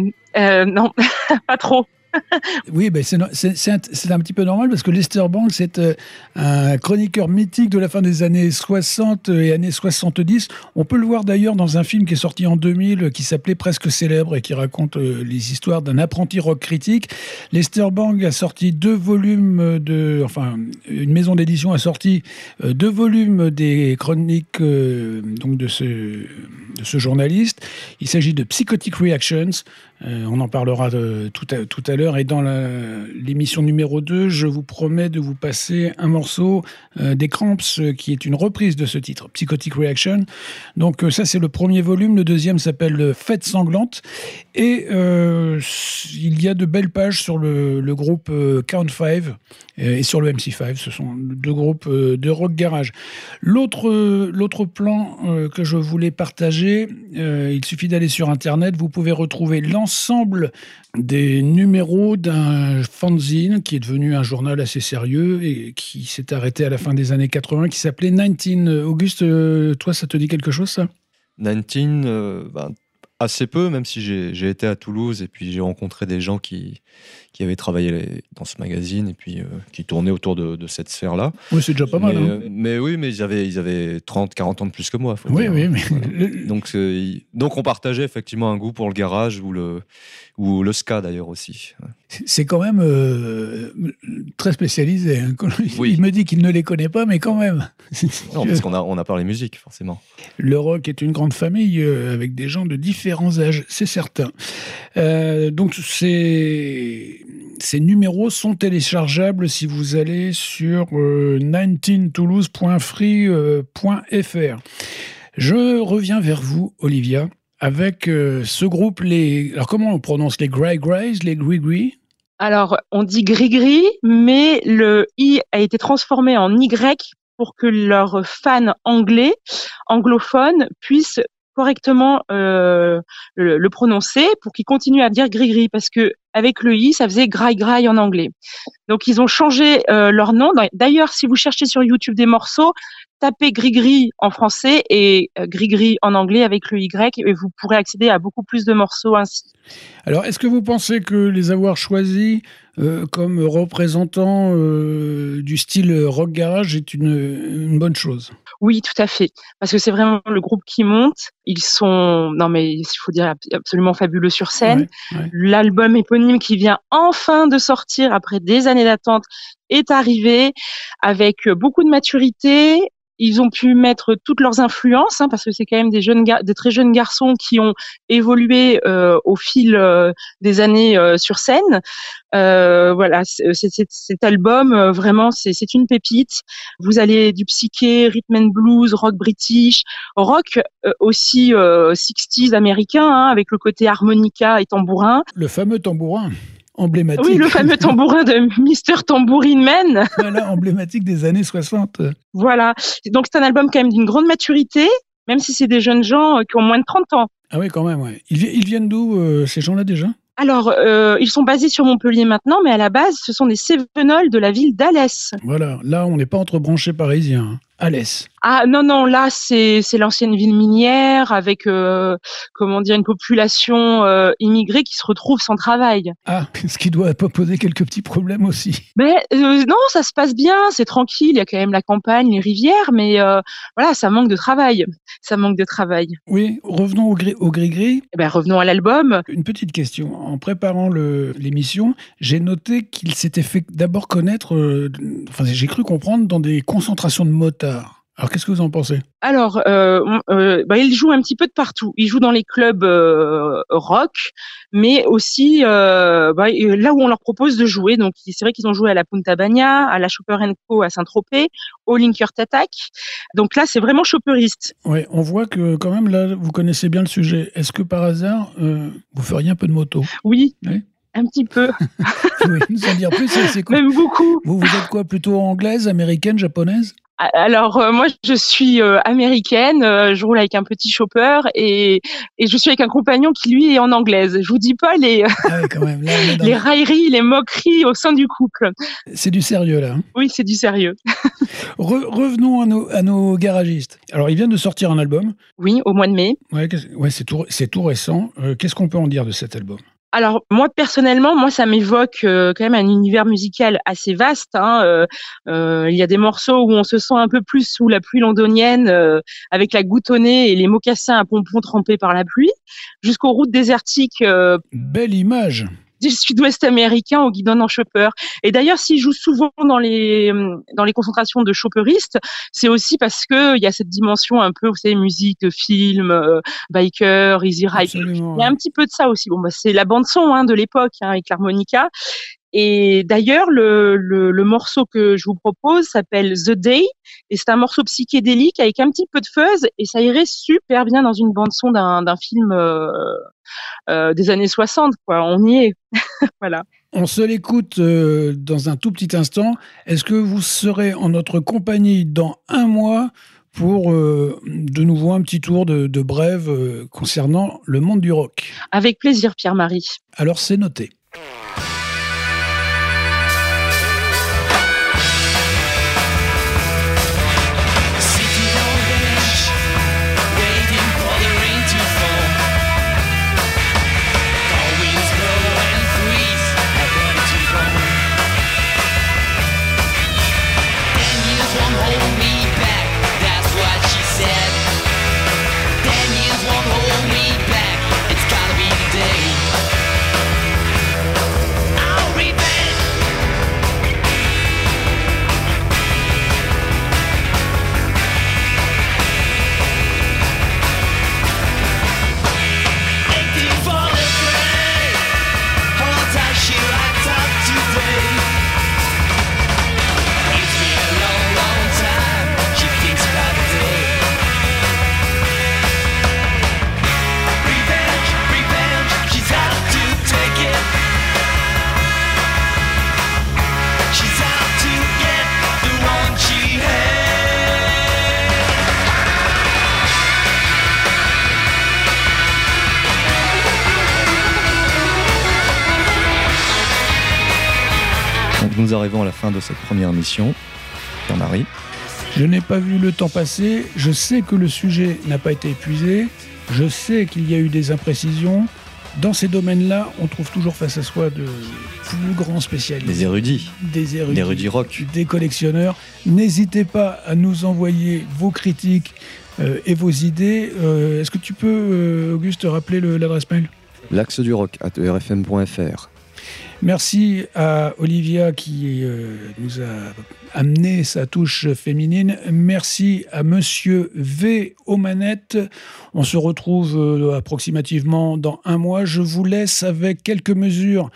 non, pas trop. Oui, ben c'est un, petit peu normal parce que Lester Banks c'est euh, un chroniqueur mythique de la fin des années 60 et années 70. On peut le voir d'ailleurs dans un film qui est sorti en 2000 euh, qui s'appelait Presque célèbre et qui raconte euh, les histoires d'un apprenti rock critique. Lester Banks a sorti deux volumes de, enfin, une maison d'édition a sorti euh, deux volumes des chroniques euh, donc de ce journaliste. Il s'agit de Psychotic Reactions. Euh, on en parlera euh, tout, à, tout à l'heure. Et dans l'émission numéro 2, je vous promets de vous passer un morceau euh, des Cramps qui est une reprise de ce titre, Psychotic Reaction. Donc ça, c'est le premier volume. Le deuxième s'appelle Fête sanglante. Et il y a de belles pages sur le, le groupe Count 5 et sur le MC5. Ce sont deux groupes de rock garage. L'autre plan que je voulais partager, il suffit d'aller sur Internet. Vous pouvez retrouver l'ensemble des numéros d'un fanzine qui est devenu un journal assez sérieux et qui s'est arrêté à la fin des années 80, qui s'appelait 19. Auguste, euh, toi, ça te dit quelque chose, ça? 19, euh, ben, assez peu, même si j'ai j'ai été à Toulouse et puis j'ai rencontré des gens qui, qui avaient travaillé dans ce magazine et puis euh, qui tournaient autour de, de cette sphère-là. Oui, c'est déjà pas mal. Mais, hein. euh, mais oui, mais ils avaient, ils avaient 30, 40 ans de plus que moi. faut Oui, dire. oui, mais Voilà. Donc, euh, donc on partageait effectivement un goût pour le garage ou le, ou le ska d'ailleurs aussi. c'est quand même euh, très spécialisé. hein. Oui. Il me dit qu'il ne les connaît pas, mais quand même. Non, parce qu'on a, on a parlé musique, forcément. Le rock est une grande famille avec des gens de différents âges, c'est certain. Donc ces, ces numéros sont téléchargeables si vous allez sur euh, 19toulouse.free.fr. Je reviens vers vous, Olivia, avec euh, ce groupe, les... Alors comment on prononce les Grey Greys, les Gris Gris? Alors, on dit gris-gris, mais le i a été transformé en y pour que leurs fans anglais, anglophones, puissent correctement euh, le, prononcer pour qu'ils continuent à dire gris-gris parce que avec le i, ça faisait graille-graille en anglais. Donc ils ont changé euh, leur nom. D'ailleurs, si vous cherchez sur YouTube des morceaux, tapez gris-gris en français et euh, gris-gris en anglais avec le y et vous pourrez accéder à beaucoup plus de morceaux ainsi. Alors, est-ce que vous pensez que les avoir choisis euh, comme représentants euh, du style rock garage est une, une bonne chose Oui, tout à fait. Parce que c'est vraiment le groupe qui monte. Ils sont, non mais il faut dire absolument fabuleux sur scène. Ouais, ouais. L'album éponyme qui vient enfin de sortir après des années d'attente est arrivé avec beaucoup de maturité, ils ont pu mettre toutes leurs influences, hein, parce que c'est quand même des jeunes, des très jeunes garçons qui ont évolué euh, au fil euh, des années euh, sur scène. Euh, voilà, c'est- c'est- c'est- cet album, euh, vraiment, c'est une pépite. Vous allez du psyché, rhythm and blues, rock british, rock euh, aussi euh, 60s américain, hein, avec le côté harmonica et tambourin. Le fameux tambourin emblématique. Oui, le fameux tambourin de Mr. Tambourine Man. voilà, emblématique des années 60. Voilà. Donc c'est un album quand même d'une grande maturité, même si c'est des jeunes gens euh, qui ont moins de 30 ans. Ah oui, quand même, ouais. Ils, vi- ils viennent d'où, euh, ces gens-là, déjà? Alors, euh, ils sont basés sur Montpellier maintenant, mais à la base, ce sont des Cévenols de la ville d'Alès. Voilà, là, on n'est pas entre branchés parisiens. hein. Alès. Ah non, non, là, c'est c'est l'ancienne ville minière avec, euh, comment dire, une population euh, immigrée qui se retrouve sans travail. Ah, ce qui doit pas poser quelques petits problèmes aussi. Mais euh, non, ça se passe bien, c'est tranquille, il y a quand même la campagne, les rivières, mais voilà, ça manque de travail. Ça manque de travail. Oui, revenons au, gris- au gris-gris. Eh ben, revenons à l'album. Une petite question. En préparant le- l'émission, j'ai noté qu'il s'était fait d'abord connaître, enfin, j'ai cru comprendre, dans des concentrations de motards. Alors, qu'est-ce que vous en pensez? Alors, euh, euh, bah, il joue un petit peu de partout. Il joue dans les clubs euh, rock, mais aussi euh, bah, là où on leur propose de jouer. Donc, c'est vrai qu'ils ont joué à la Punta Bagna, à la Chopper Co à Saint-Tropez, au Linkert Attack. Donc là, c'est vraiment chopperiste. Ouais, on voit que quand même là, vous connaissez bien le sujet. Est-ce que par hasard, euh, vous feriez un peu de moto? Oui, Oui. un petit peu, Oui, nous en dire plus. c'est- C'est quoi? Même beaucoup. Vous, vous êtes quoi? Plutôt anglaise, américaine, japonaise? Alors euh, moi je suis euh, américaine, euh, je roule avec un petit chopper et, et je suis avec un compagnon qui lui est en anglaise. Je vous dis pas les, Ah oui, quand même. Là, railleries, les moqueries au sein du couple. C'est du sérieux là. hein. Oui, c'est du sérieux. Re- revenons à nos, à nos garagistes. Alors, ils viennent de sortir un album. Oui, au mois de mai. Ouais, c'est tout, récent. Qu'est-ce qu'on peut en dire de cet album? Alors moi personnellement, moi ça m'évoque euh, quand même un univers musical assez vaste. hein. Euh, euh, il y a des morceaux où on se sent un peu plus sous la pluie londonienne, euh, avec la nez et les mocassins à pompons trempés par la pluie, jusqu'aux routes désertiques euh, Belle image. Du sud-ouest américain au guidon en chopper. Et d'ailleurs, s'il joue souvent dans les dans les concentrations de chopperistes, c'est aussi parce que il y a cette dimension un peu, vous savez, musique de film, euh, biker, easy ride. Il y a un petit peu de ça aussi. Bon, bah, c'est la bande son hein, de l'époque hein, avec l'harmonica. Et d'ailleurs, le, le, le morceau que je vous propose s'appelle The Day, et c'est un morceau psychédélique avec un petit peu de fuzz, et ça irait super bien dans une bande son d'un film euh, euh, des années 60. Quoi. On y est. voilà. On se l'écoute euh, dans un tout petit instant. Est-ce que vous serez en notre compagnie dans un mois pour euh, de nouveau un petit tour de, de brève euh, concernant le monde du rock? Avec plaisir, Pierre-Marie. Alors c'est noté. Cette première émission. Pierre-Marie. Je n'ai pas vu le temps passer. Je sais que le sujet n'a pas été épuisé. Je sais qu'il y a eu des imprécisions. Dans ces domaines-là, on trouve toujours face à soi de plus grands spécialistes. Des érudits. Des érudits. Des érudits rock. Des collectionneurs. N'hésitez pas à nous envoyer vos critiques euh, et vos idées. Euh, Est-ce que tu peux, euh, Auguste, rappeler le- l'adresse mail? L'axe du rock at E erfm.fr. Merci à Olivia qui euh, nous a amené sa touche féminine. Merci à Monsieur V aux manettes. On se retrouve euh, approximativement dans un mois. Je vous laisse avec quelques mesures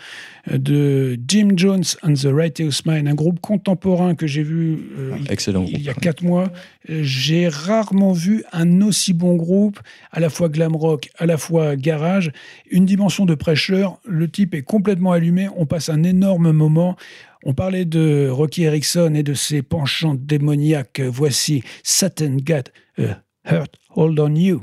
de Jim Jones and the Righteous Mind, un groupe contemporain que j'ai vu euh, il- Excellent il y a quatre mois. Euh, J'ai rarement vu un aussi bon groupe, à la fois glam rock, à la fois garage, une dimension de prêcheur. Le type est complètement allumé. On passe un énorme moment. On parlait de Rocky Erickson et de ses penchants démoniaques. Voici Satan Got Hurt Hold on You.